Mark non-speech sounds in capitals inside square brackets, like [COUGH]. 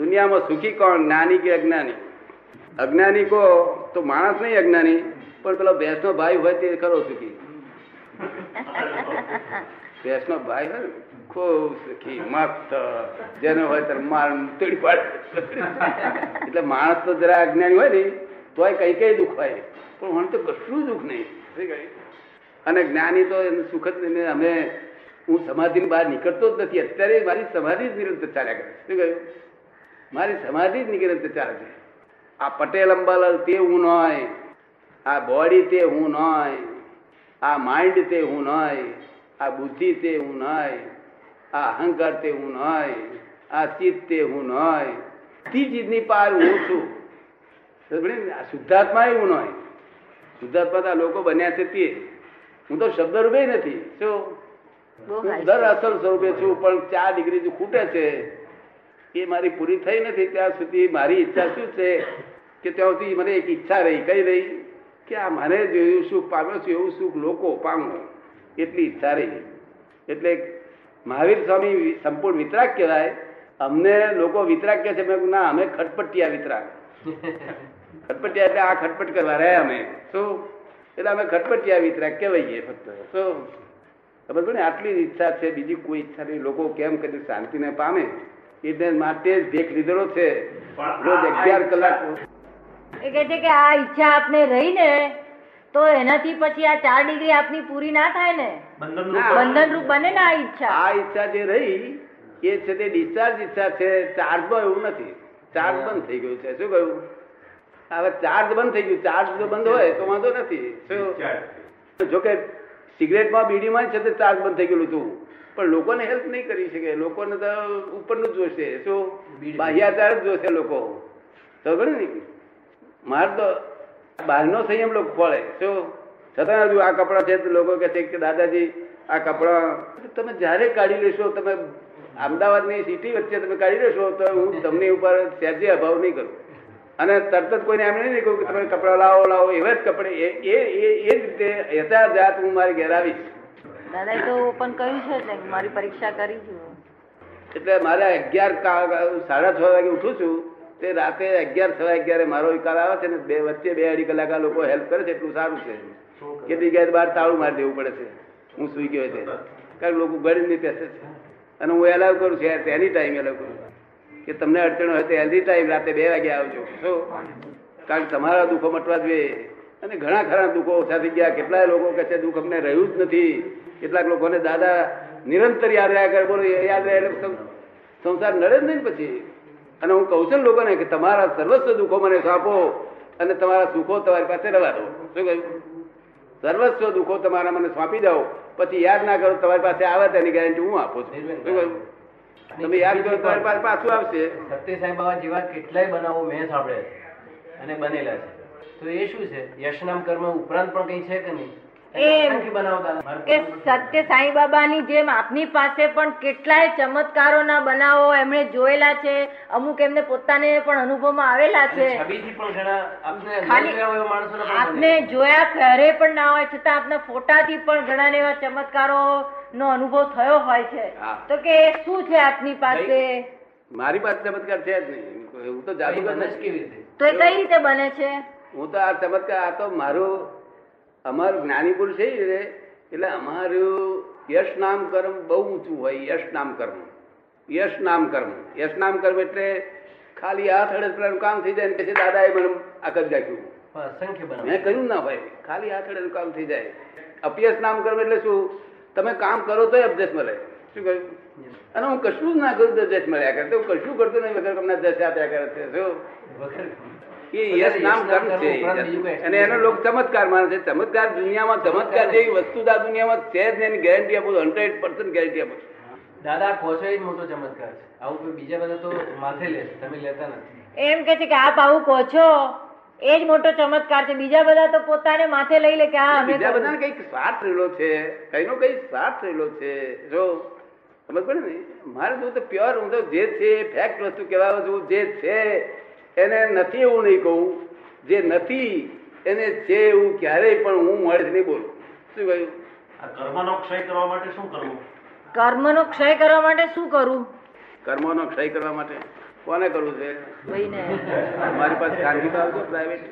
દુનિયામાં સુખી કોણ? જ્ઞાની કે અજ્ઞાની? અજ્ઞાની કો તો માણસ નહીં અજ્ઞાની પણ પેલો ભેંસનો ભાઈ હોય તે ખરો સુખી. ભેંસનો ભાઈ હોય ખૂબ સુખી મસ્ત. જેનો હોય ત્યારે માર તોડી પાડે. એટલે માણસ તો જરા અજ્ઞાની હોય ને તોય કઈ કઈ દુઃખ હોય. પણ મને તો કશું દુઃખ નહીં? અને જ્ઞાની તો એનું સુખ જ નહીં. અમે હું સમાધિની બહાર નીકળતો જ નથી. અત્યારે મારી સમાધિ જ નિરંતર ચાલ્યા કરે. શું કહ્યું? મારી સમાધિ જ નીકળે ચાલે છે આ પટેલ અંબાલાલ તે હું નોય આ બોડી તે હું નોય આ માઇન્ડ તે હું નોય આ બુદ્ધિ તે હું નોય આ અહંકાર તે હું નોય આ ચિત્ત તે હું નોય. તી ચીજની પાર હું છું. શુદ્ધાત્મા એ એવું નોય. શુદ્ધાત્મા તો લોકો બન્યા છે તે. હું તો શબ્દ રૂપે નથી. શું? હું દર અસલ સ્વરૂપે છું પણ ચાર ડિગ્રી ખૂટે છે એ મારી પૂરી થઈ નથી ત્યાં સુધી મારી ઈચ્છા શું છે? કે ત્યાં સુધી મને એક ઈચ્છા રહી કઈ રહી? કે આ મને જેવું સુખ પામ્યો છું એવું સુખ લોકો પામો. એટલી ઈચ્છા રહી. એટલે મહાવીર સ્વામી સંપૂર્ણ વિતરાગ કહેવાય. અમને લોકો વિતરાગ કહે છે મેં ના અમે ખટપટિયા વિતરાગ [LAUGHS] ખટપટિયા એટલે આ ખટપટ કરવા રહ્યા અમે. શું? એટલે અમે ખટપટિયા વિતરાગ કહેવાઈએ ફક્ત. શું? ખબર ને? આટલી જ ઈચ્છા છે બીજી કોઈ ઈચ્છા નહીં. લોકો કેમ કરી શાંતિને પામે? માટે જ ભેખ લીધેલો છે. રોજ અગિયાર કલાક એ કહે છે કે આ ઈચ્છા આપને રહી ને તો એનાથી પછી આ ચાર ડિગ્રી આપની પૂરી ના થાય ને. બંધન રૂપ બને. ને આ ઈચ્છા. આ ઈચ્છા જે રહી એ છે તે ડિસ્ચાર્જ ઈચ્છા છે. ચાર્જમાં એવું નથી. ચાર્જ બંધ થઈ ગયું છે. શું કહ્યું? હવે ચાર્જ બંધ થઈ ગયું. ચાર્જ જો બંધ હોય તો વાંધો નથી. શું? જોકે સિગરેટમાં બીડીમાં છે તો ચાર્જ બંધ થઈ ગયેલું હતું. પણ લોકોને હેલ્પ નહીં કરી શકે. લોકોને તો ઉપરનું જ જોશે. શું? બાહ્યાચાર જ જોશે લોકો. તો ને મારે તો બહારનો સંયમ લોકો ફળે શું? છતાં હજુ આ કપડાં છે તો લોકો કહે છે કે દાદાજી આ કપડાં તમે જ્યારે કાઢી લેશો તમે અમદાવાદની સિટી વચ્ચે તમે કાઢી લેશો તો હું તમને ઉપર સહેજે અભાવ નહીં કરું. અને તરત જ કોઈને એમ નહીં કહ્યું કે તમે કપડા લાવો લાવો એવા જ કપડે. એ એ એ જ રીતે યથાજાત હું મારી ઘેર આવીશ. દાદા તો પણ કહ્યું છે ને મારી પરીક્ષા કરી છું. એટલે મારે અગિયાર કા- સાડા છ વાગે ઉઠું છું. તે રાતે અગિયાર સવા અગિયારે મારો વિકાલ આવે છે ને બે વચ્ચે બે અઢી કલાક લોકો હેલ્પ કરે છે એટલું સારું છે. કેટલી જગ્યાએ બહાર તાળું મારી દેવું પડે છે. હું સુઈ ગયો છે. કારણ લોકો ગરીબ નહીં પેસે છે. અને હું એલાવ કરું છું. તેની ટાઈમ એલાવ કરું કે તમને અડચણ હોય તો એલજી ટાઈમ રાતે બે વાગે આવજો. શું કારણ કે તમારા દુઃખો મટવા જોઈએ. અને ઘણા ખરા દુઃખો ઓછા થઈ ગયા. કેટલાય લોકો કહે છે, દુઃખ અમને રહ્યું જ નથી. કેટલાક લોકોને દાદા નિરંતર યાદ રહ્યા કરે, બોલો યાદ રહે, એટલે સંસાર નડે જ નહીં પછી. અને હું કહું છું લોકોને કે તમારા સર્વસ્વ દુઃખો મને સોંપો અને તમારા સુખો તમારી પાસે રવા દો. શું કહ્યું? સર્વસ્વ દુઃખો તમારા મને સોંપી દો. પછી યાદ ના કરો, તમારી પાસે આવે તેની ગેરંટી હું આપું છું. શું કહ્યું? તમે યાદ કરો તમારી પાસે પાછું આવશે. સત્ય સાંઈ બાબા જેવા કેટલાય બનાવો મેં સાંભળ્યા છે અને બનેલા છે. તો એ શું છે? યશનામ કર્મ ઉપરાંત પણ કઈ છે કે નહીં? એ અસંખ્ય બનાવતા. કે સત્ય સાંઈ બાબાની જેમ આપની પાસે પણ કેટલાય ચમત્કારોના બનાવો એમણે જોયેલા છે અમુક એમને પોતાને પણ અનુભવમાં આવેલા છે. છબીથી પણ ઘણા આપને જોયા ઘરે પણ ના હોય છતાં આપના ફોટાથી પણ ઘણા એવા ચમત્કારો નો અનુભવ થયો હોય છે. તો કે શું છે આપની પાસે? મારી પાસે ચમત્કાર છે જ નહીં. હું તો જાદુગર નથી. રીતે? તો એ કઈ રીતે બને છે? હું તો આ ચમત્કાર આ તો મારું અમારું જ્ઞાની પુરુષ છે એટલે અમારું યશ નામ કર્મ બહુ ઊંચું હોય યશ નામ કર્મ યશ નામ કર્મ યશ નામ કર્મ એટલે ખાલી હાથ હડે કામ થઈ જાય ને પછી દાદાએ મને આ જાગ્યું અસંખ્ય મેં કહ્યું ના ભાઈ ખાલી હાથ હડે કામ થઈ જાય. અપયશ નામ કર્મ એટલે શું? તમે કામ કરો તો અપજેસ મળે. શું કહ્યું? અને હું કશું જ ના કરું તો જશ મળ્યા કરે હું કશું કરતો નહીં વગર તમને જશ આપ્યા કરે છે. શું? એ યશ નામ કર્મ છે અને એનો લોક ચમત્કાર માને છે. ચમત્કાર દુનિયામાં ચમત્કાર જેવી વસ્તુ આ દુનિયામાં છે જ એની ગેરંટી આપું હંડ્રેડ પર્સન્ટ ગેરંટી આપું દાદા છો એ મોટો ચમત્કાર છે. આવું કોઈ બીજા બધા તો માથે લે તમે લેતા નથી. એમ કે છે કે આપ આવું કહો છો? એ જ મોટો ચમત્કાર છે. બીજા બધા તો પોતાને માથે લઈ લે કે હા બીજા બધા બધાને કંઈક સ્વાર્થ રહેલો છે. કઈનો કઈ સ્વાર્થ રહેલો છે. જો સમજ પડે ને? મારે જો તો પ્યોર હું તો જે છે ફેક્ટ વસ્તુ કહેવા છું જે છે એને નથી એવું નહીં કહું. જે નથી એને છે એવું ક્યારેય પણ હું મળે નહીં બોલું. શું કહ્યું? આ કર્મનો ક્ષય કરવા માટે શું કરવું? કર્મનો ક્ષય કરવા માટે શું કરવું કર્મનો ક્ષય કરવા માટે? કોને કરવું છે? મારી પાસે ખાનગી તો આવજો પ્રાઇવેટ